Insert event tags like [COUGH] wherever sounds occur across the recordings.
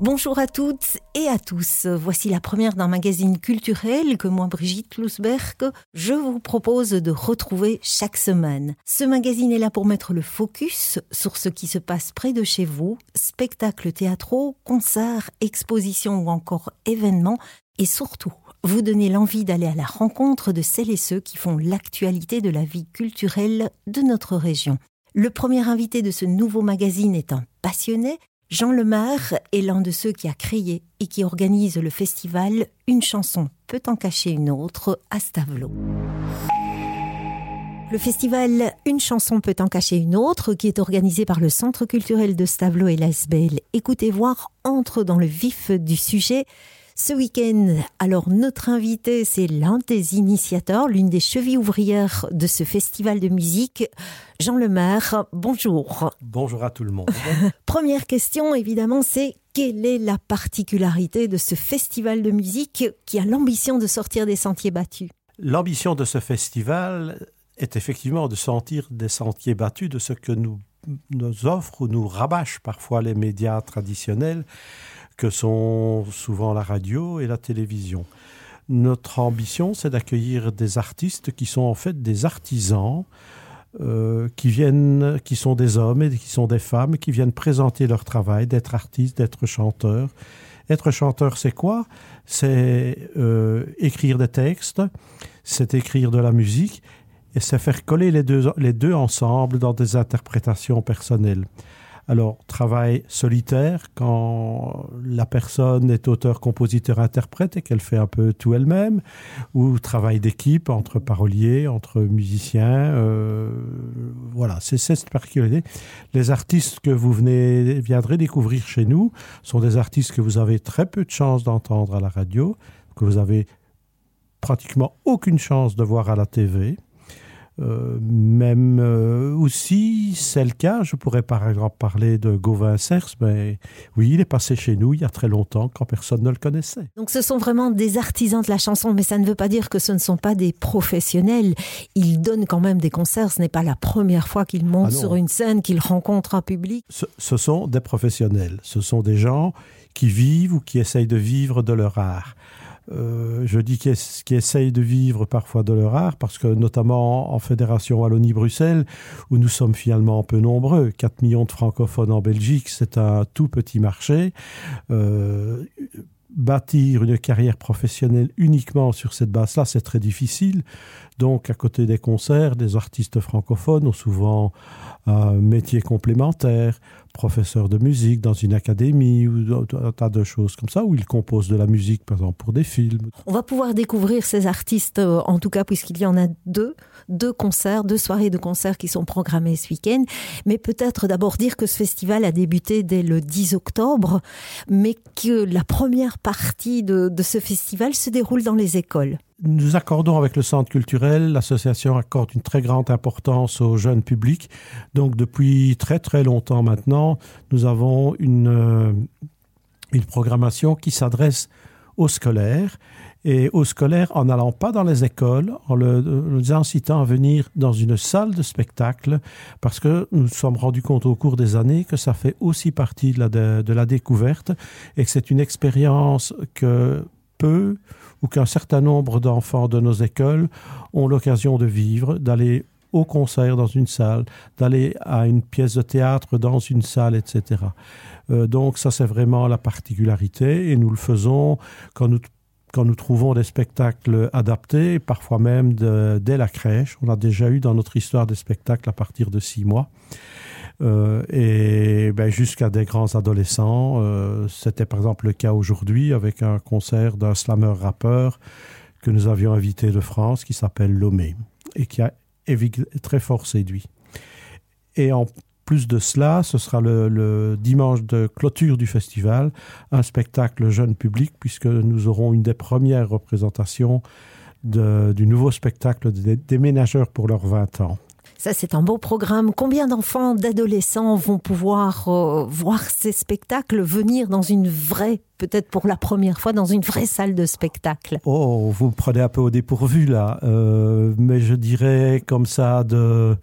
Bonjour à toutes et à tous. Voici la première d'un magazine culturel que moi, Brigitte Lousberg, je vous propose de retrouver chaque semaine. Ce magazine est là pour mettre le focus sur ce qui se passe près de chez vous, spectacles théâtraux, concerts, expositions ou encore événements, et surtout vous donner l'envie d'aller à la rencontre de celles et ceux qui font l'actualité de la vie culturelle de notre région. Le premier invité de ce nouveau magazine est un passionné, Jean Lemaire est l'un de ceux qui a créé et qui organise le festival Une chanson peut en cacher une autre à Stavelot. Le festival Une chanson peut en cacher une autre, qui est organisé par le Centre culturel de Stavelot et l'ASBL Écoutez voir entre dans le vif du sujet. Ce week-end, alors notre invité, c'est l'un des initiateurs, l'une des chevilles ouvrières de ce festival de musique, Jean Lemaire. Bonjour. Bonjour à tout le monde. [LAUGHS] Première question, évidemment, c'est quelle est la particularité de ce festival de musique qui a l'ambition de sortir des sentiers battus? L'ambition de ce festival est effectivement de sortir des sentiers battus de ce que nous, nous offrent ou nous rabâchent parfois les médias traditionnels que sont souvent la radio et la télévision. Notre ambition, c'est d'accueillir des artistes qui sont en fait des artisans, euh, qui viennent, qui sont des hommes et qui sont des femmes, qui viennent présenter leur travail, d'être artistes, d'être chanteurs. Être chanteur, c'est quoi? C'est euh, écrire des textes, c'est écrire de la musique et c'est faire coller les deux, les deux ensemble dans des interprétations personnelles. Alors, travail solitaire, quand la personne est auteur, compositeur, interprète et qu'elle fait un peu tout elle-même, ou travail d'équipe entre paroliers, entre musiciens. Euh, voilà, c'est cette particularité. Les artistes que vous venez, viendrez découvrir chez nous sont des artistes que vous avez très peu de chance d'entendre à la radio, que vous avez pratiquement aucune chance de voir à la TV. Euh, même euh, aussi, c'est le cas, je pourrais par exemple parler de Gauvin Cers, mais oui, il est passé chez nous il y a très longtemps quand personne ne le connaissait. Donc ce sont vraiment des artisans de la chanson, mais ça ne veut pas dire que ce ne sont pas des professionnels. Ils donnent quand même des concerts, ce n'est pas la première fois qu'ils montent ah sur une scène, qu'ils rencontrent un public. Ce, ce sont des professionnels, ce sont des gens qui vivent ou qui essayent de vivre de leur art. Euh, je dis qui, qui essayent de vivre parfois de leur art, parce que notamment en Fédération Wallonie-Bruxelles, où nous sommes finalement peu nombreux, 4 millions de francophones en Belgique, c'est un tout petit marché. Euh, bâtir une carrière professionnelle uniquement sur cette base-là, c'est très difficile. Donc, à côté des concerts, des artistes francophones ont souvent un métier complémentaire, professeur de musique dans une académie ou un tas de choses comme ça, où ils composent de la musique, par exemple, pour des films. On va pouvoir découvrir ces artistes, euh, en tout cas, puisqu'il y en a deux, deux concerts, deux soirées de concerts qui sont programmées ce week-end. Mais peut-être d'abord dire que ce festival a débuté dès le 10 octobre, mais que la première partie de ce festival se déroule dans les écoles nous accordons avec le centre culturel, l'association accorde une très grande importance au jeune public. Donc depuis très très longtemps maintenant, nous avons une, euh, une programmation qui s'adresse aux scolaires et aux scolaires en n'allant pas dans les écoles, en le, les incitant à venir dans une salle de spectacle, parce que nous nous sommes rendus compte au cours des années que ça fait aussi partie de la, de la découverte et que c'est une expérience que peu ou qu'un certain nombre d'enfants de nos écoles ont l'occasion de vivre, d'aller au concert dans une salle, d'aller à une pièce de théâtre dans une salle, etc. Euh, donc ça, c'est vraiment la particularité et nous le faisons quand nous quand nous trouvons des spectacles adaptés, parfois même dès la crèche. On a déjà eu dans notre histoire des spectacles à partir de six mois. Euh, et ben, jusqu'à des grands adolescents. Euh, C'était par exemple le cas aujourd'hui avec un concert d'un slammer rappeur que nous avions invité de France qui s'appelle Lomé et qui a très fort séduit. Et en plus de cela, ce sera le, dimanche de clôture du festival, un spectacle jeune public, puisque nous aurons une des premières représentations du nouveau spectacle des déménageurs pour leurs 20 ans. Ça, c'est un beau programme. Combien d'enfants, d'adolescents vont pouvoir euh, voir ces spectacles, venir dans une vraie, peut-être pour la première fois, dans une vraie salle de spectacle? Oh, vous me prenez un peu au dépourvu là. Euh, mais je dirais comme ça de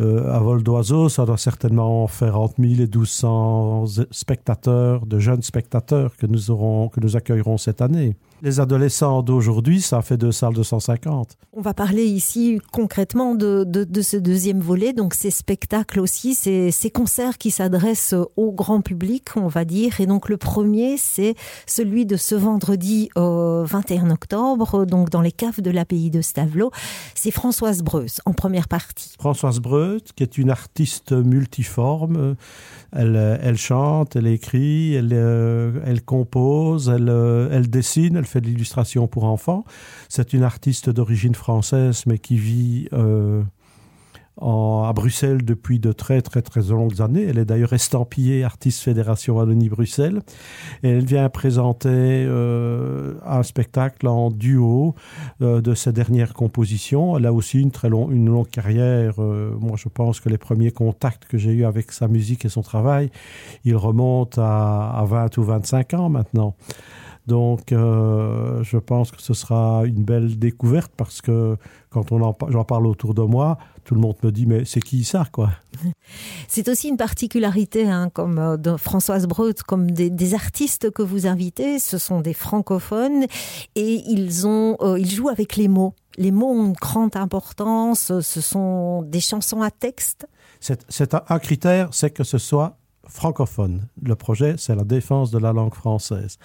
Euh, à vol d'oiseau, ça doit certainement faire entre 1000 et 1200 spectateurs, de jeunes spectateurs que nous, aurons, que nous accueillerons cette année. Les adolescents d'aujourd'hui, ça fait deux salles de 150. On va parler ici concrètement de, de, ce deuxième volet, donc ces spectacles aussi, ces, ces concerts qui s'adressent au grand public, on va dire. Et donc le premier, c'est celui de ce vendredi 21 octobre, donc dans les caves de l'abbaye de Stavelot. C'est Françoise Breus en première partie. Françoise Breus, qui est une artiste multiforme. Elle, elle chante, elle écrit, elle, euh, elle compose, elle, euh, elle dessine, elle fait de l'illustration pour enfants. C'est une artiste d'origine française, mais qui vit euh, à Bruxelles depuis de très très très longues années. Elle est d'ailleurs estampillée artiste fédération Wallonie-Bruxelles. Et elle vient présenter euh, un spectacle en duo euh, de ses dernières compositions. Elle a aussi une très long, une longue carrière. moi, je pense que les premiers contacts que j'ai eus avec sa musique et son travail, ils remontent à, à 20 ou 25 ans maintenant. Donc, euh, je pense que ce sera une belle découverte parce que quand on en, j'en parle autour de moi, tout le monde me dit mais c'est qui ça quoi? [LAUGHS] C'est aussi une particularité, hein, comme euh, de Françoise Breut, comme des, des, artistes que vous invitez, ce sont des francophones et ils ont, euh, ils jouent avec les mots. Les mots ont une grande importance. Ce sont des chansons à texte. C'est un, un critère, c'est que ce soit francophone. Le projet, c'est la défense de la langue française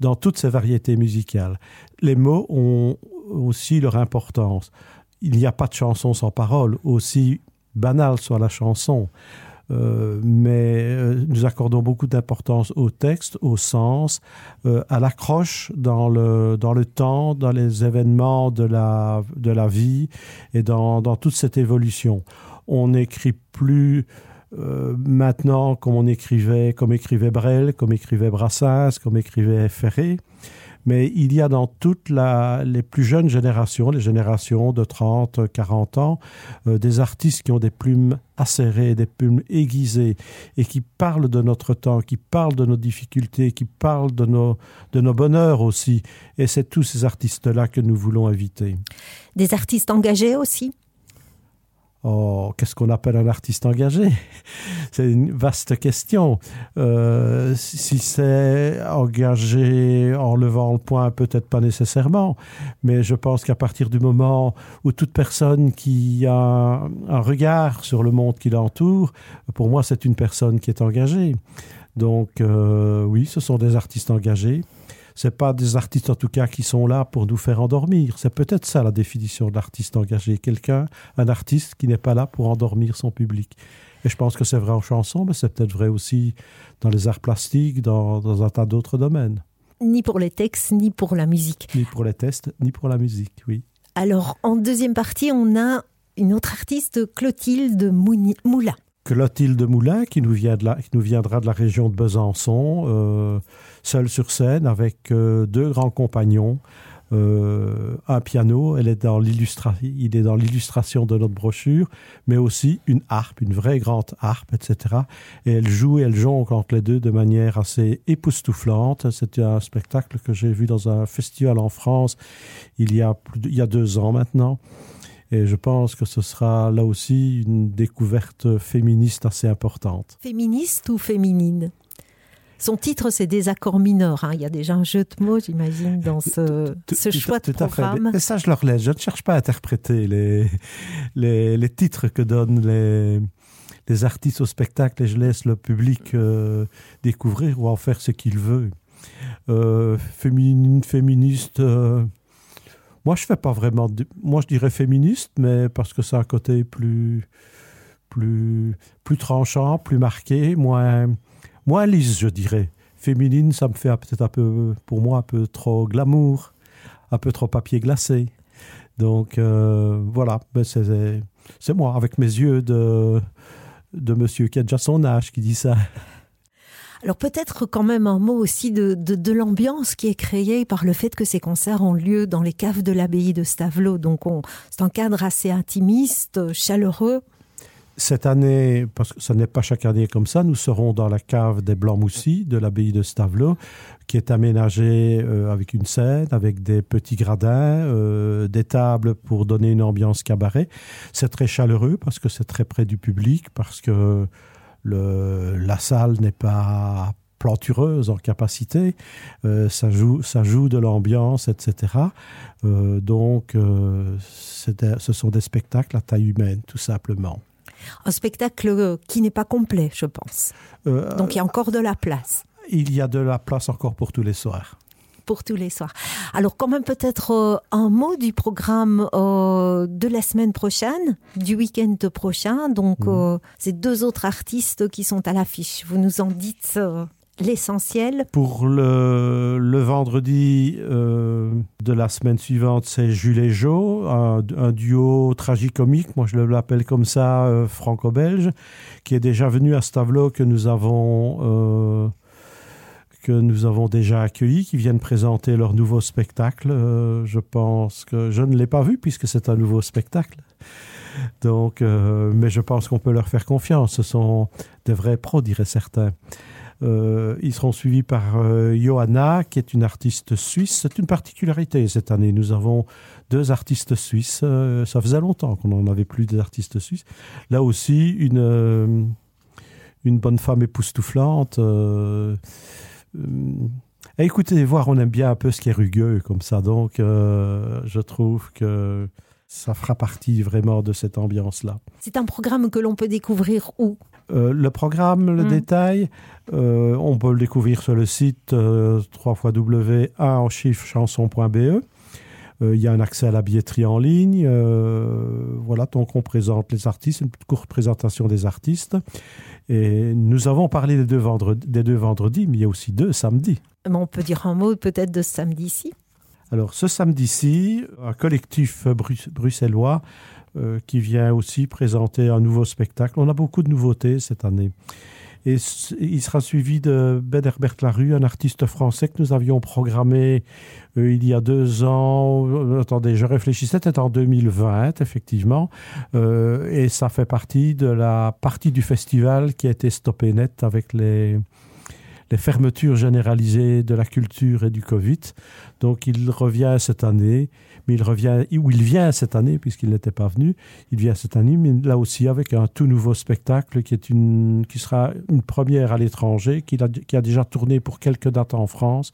dans toutes ses variétés musicales. Les mots ont aussi leur importance. Il n'y a pas de chanson sans parole, aussi banale soit la chanson. Euh, mais euh, nous accordons beaucoup d'importance au texte, au sens, euh, à l'accroche dans le, dans le temps, dans les événements de la, de la vie et dans, dans toute cette évolution. On n'écrit plus euh, maintenant, comme on écrivait, comme écrivait Brel, comme écrivait Brassens, comme écrivait Ferré, mais il y a dans toutes les plus jeunes générations, les générations de 30, 40 ans, euh, des artistes qui ont des plumes acérées, des plumes aiguisées, et qui parlent de notre temps, qui parlent de nos difficultés, qui parlent de nos, de nos bonheurs aussi. Et c'est tous ces artistes-là que nous voulons inviter. Des artistes engagés aussi? Oh, qu'est-ce qu'on appelle un artiste engagé? [LAUGHS] C'est une vaste question. Euh, si c'est engagé en levant le point, peut-être pas nécessairement, mais je pense qu'à partir du moment où toute personne qui a un regard sur le monde qui l'entoure, pour moi, c'est une personne qui est engagée. Donc euh, oui, ce sont des artistes engagés c'est pas des artistes en tout cas qui sont là pour nous faire endormir. C'est peut-être ça la définition de l'artiste engagé. Quelqu'un, un artiste qui n'est pas là pour endormir son public. Et je pense que c'est vrai en chanson, mais c'est peut-être vrai aussi dans les arts plastiques, dans, dans un tas d'autres domaines. Ni pour les textes, ni pour la musique. Ni pour les tests, ni pour la musique, oui. Alors, en deuxième partie, on a une autre artiste, Clotilde Moulin. Clotilde Moulin, qui nous, viendra de la région de Besançon, euh, seule sur scène avec euh, deux grands compagnons. Euh, un piano, elle est dans il est dans l'illustration de notre brochure, mais aussi une harpe, une vraie grande harpe, etc. Et elle joue et elle jongle entre les deux de manière assez époustouflante. C'était un spectacle que j'ai vu dans un festival en France il y a deux ans maintenant. Et je pense que ce sera là aussi une découverte féministe assez importante. Féministe ou féminine? Son titre, c'est Des accords mineurs. Hein. Il y a déjà un jeu de mots, j'imagine, dans ce, tout, ce choix tout, de tout programme. Mais ça, je leur laisse. Je ne cherche pas à interpréter les, les, les titres que donnent les, les artistes au spectacle et je laisse le public euh, découvrir ou en faire ce qu'il veut. Euh, féminine, féministe. Euh, moi, je fais pas vraiment. Moi, je dirais féministe, mais parce que c'est un côté plus, plus, plus tranchant, plus marqué, moins, moins lisse, je dirais. Féminine, ça me fait peut-être un peu, pour moi, un peu trop glamour, un peu trop papier glacé. Donc euh, voilà, ben c'est moi, avec mes yeux de, de monsieur qui a déjà son âge, qui dit ça. Alors peut-être quand même un mot aussi de, de, l'ambiance qui est créée par le fait que ces concerts ont lieu dans les caves de l'abbaye de Stavelot. Donc c'est un cadre assez intimiste, chaleureux. cette année, parce que ce n'est pas chaque année comme ça, nous serons dans la cave des Blancs-Moussis de l'abbaye de Stavelot, qui est aménagée euh, avec une scène, avec des petits gradins, euh, des tables pour donner une ambiance cabaret. C'est très chaleureux parce que c'est très près du public, parce que le, la salle n'est pas plantureuse en capacité, euh, ça, joue, ça joue de l'ambiance, etc. Euh, donc, euh, ce sont des spectacles à taille humaine, tout simplement. Un spectacle qui n'est pas complet, je pense. donc, il y a encore de la place. Il y a de la place encore pour tous les soirs pour tous les soirs. Alors quand même peut-être euh, un mot du programme euh, de la semaine prochaine, du week-end prochain. Donc mmh. c'est deux autres artistes qui sont à l'affiche. Vous nous en dites l'essentiel. Pour le, le vendredi euh, de la semaine suivante, c'est Jules et Jo, un, un duo tragicomique, moi je l'appelle comme ça, euh, franco-belge, qui est déjà venu à Stavelot que nous avons euh, que nous avons déjà accueillis, qui viennent présenter leur nouveau spectacle. Euh, je pense que je ne l'ai pas vu puisque c'est un nouveau spectacle. Donc, euh, mais je pense qu'on peut leur faire confiance. Ce sont des vrais pros, diraient certains. Euh, ils seront suivis par Johanna, qui est une artiste suisse. C'est une particularité cette année. Nous avons deux artistes suisses. Ça faisait longtemps qu'on n'en avait plus des artistes suisses. Là aussi, une, une bonne femme époustouflante. Euh, écoutez, voir, on aime bien un peu ce qui est rugueux comme ça, donc euh, je trouve que ça fera partie vraiment de cette ambiance-là. C'est un programme que l'on peut découvrir où? Euh, Le programme, le mmh. détail, euh, on peut le découvrir sur le site euh, www.1enchiffrechanson.be. Euh, il y a un accès à la billetterie en ligne. Euh, voilà, donc on présente les artistes, une courte présentation des artistes. Et nous avons parlé des deux, vendredis, des deux vendredis, mais il y a aussi deux samedis. Mais on peut dire un mot peut-être de ce samedi-ci? Alors, ce samedi-ci, un collectif bruxellois euh, qui vient aussi présenter un nouveau spectacle. On a beaucoup de nouveautés cette année. Et il sera suivi de Ben Herbert Larue, un artiste français que nous avions programmé euh, il y a deux ans. Euh, attendez, je réfléchissais, c'était en 2020, effectivement. Euh, et ça fait partie de la partie du festival qui a été stoppée net avec les, les fermetures généralisées de la culture et du Covid. Donc il revient cette année mais il revient où il vient cette année puisqu'il n'était pas venu il vient cette année mais là aussi avec un tout nouveau spectacle qui est une qui sera une première à l'étranger qui a, qui a déjà tourné pour quelques dates en France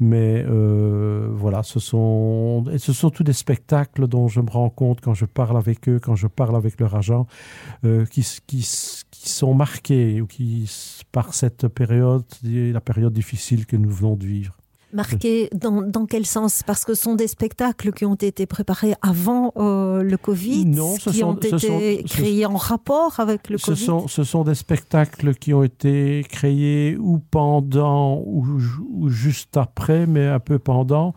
mais euh, voilà ce sont et ce sont tous des spectacles dont je me rends compte quand je parle avec eux quand je parle avec leur agent euh, qui, qui, qui sont marqués ou qui par cette période la période difficile que nous venons de vivre Marqué dans, dans quel sens? Parce que ce sont des spectacles qui ont été préparés avant euh, le Covid, non, qui sont, ont été sont, créés en rapport avec le ce Covid? Sont, ce sont des spectacles qui ont été créés ou pendant ou, ou juste après, mais un peu pendant.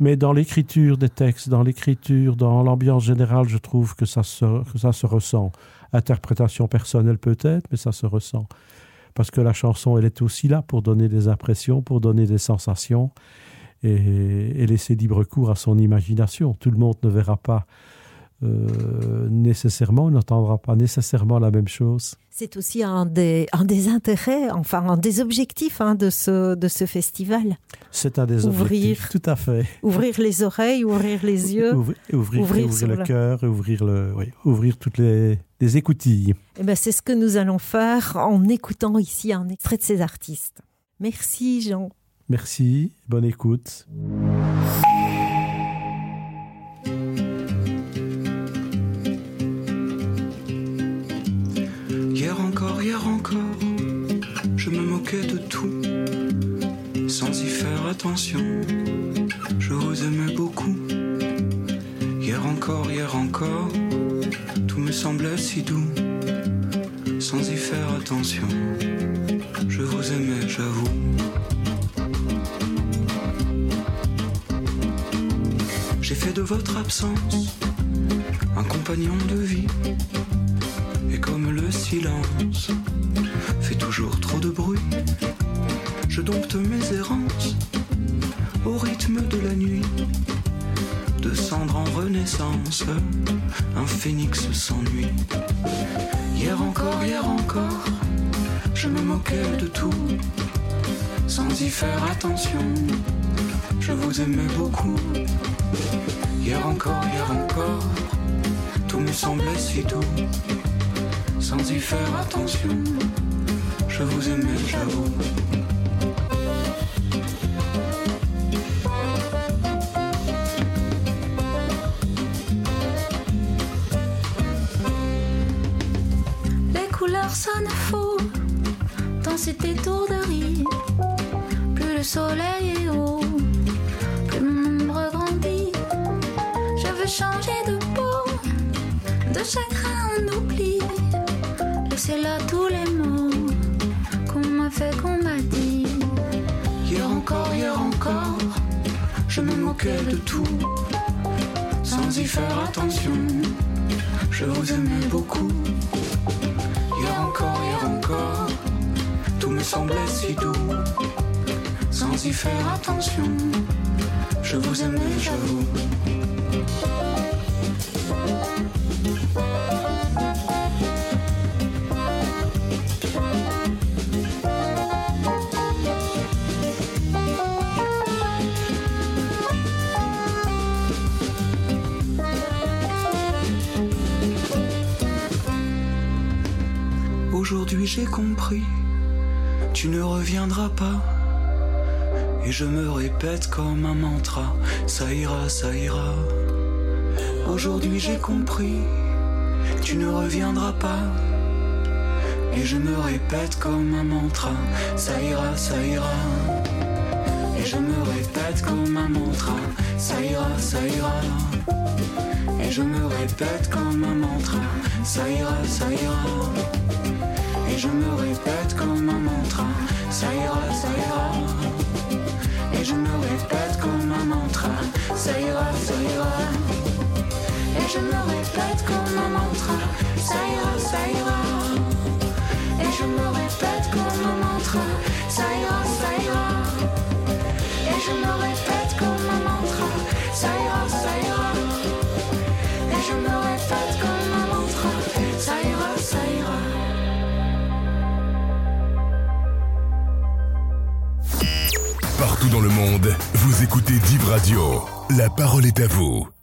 Mais dans l'écriture des textes, dans l'écriture, dans l'ambiance générale, je trouve que ça se, que ça se ressent. Interprétation personnelle peut-être, mais ça se ressent. Parce que la chanson elle est aussi là pour donner des impressions pour donner des sensations et, laisser libre cours à son imagination. Tout le monde ne verra pas euh, nécessairement n'entendra pas nécessairement la même chose c'est aussi un des, un des intérêts enfin un des objectifs hein, de ce de ce festival c'est un des ouvrir tout à fait ouvrir les oreilles ouvrir les yeux ouvrir, ouvrir, ouvrir, ouvrir le coeur ouvrir le oui, ouvrir toutes les des écoutilles. Eh c'est ce que nous allons faire en écoutant ici un extrait de ces artistes. Merci Jean. Merci, bonne écoute. Me de tout sans y faire attention. Je vous aimais beaucoup. Hier encore, hier encore, semblait si doux sans y faire attention je vous aimais j'avoue j'ai fait de votre absence un compagnon de vie et comme le silence bruit je dompte mes errances au rythme de la nuit de cendre en renaissance, un phénix s'ennuie. Hier encore, hier encore, je me moquais de tout, sans y faire attention. Je vous aimais beaucoup. Hier encore, hier encore, tout me semblait si doux, sans y faire attention. Je vous aimais, j'avoue. sonne faux dans cette étourderie. Plus le soleil est haut, plus mon ombre grandit. Je veux changer de peau, de chagrin on oublie. Laissez là tous les fait, qu'on m'a dit. Hier encore, hier encore, je me moquais de tout, sans y faire attention. Je vous aimais beaucoup encore, hier encore, tout me semblait si doux, sans y faire attention. Je vous aimais, j'avoue. Tu ne reviendras pas. Et je me répète comme un mantra, ça ira, ça ira. Aujourd'hui j'ai compris, tu ne reviendras pas. Et je me répète comme un mantra, ça ira, ça ira. Et je me répète comme un mantra, ça ira, ça ira. Et je me répète comme un mantra, ça ira, ça ira. Et je me répète comme un mantra, ça ira, ça ira. Et je me répète comme un mantra, ça ira, ça ira. Et je me répète comme un mantra, ça ira, ça ira. Et je me répète comme un mantra, ça ira, ça ira. Et je me répète comme un mantra, ça ira, ça ira. Dans le monde, vous écoutez Div Radio. La parole est à vous.